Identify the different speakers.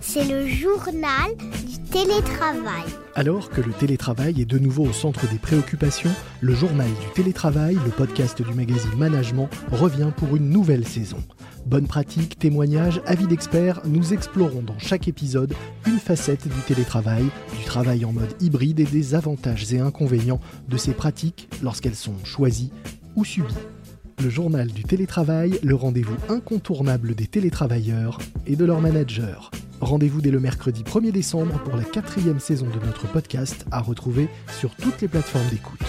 Speaker 1: C'est le journal du télétravail.
Speaker 2: Alors que le télétravail est de nouveau au centre des préoccupations, le journal du télétravail, le podcast du magazine Management, revient pour une nouvelle saison. Bonnes pratiques, témoignages, avis d'experts, nous explorons dans chaque épisode une facette du télétravail, du travail en mode hybride et des avantages et inconvénients de ces pratiques lorsqu'elles sont choisies ou subies. Le journal du télétravail, le rendez-vous incontournable des télétravailleurs et de leurs managers. Rendez-vous dès le mercredi 1er décembre pour la quatrième saison de notre podcast à retrouver sur toutes les plateformes d'écoute.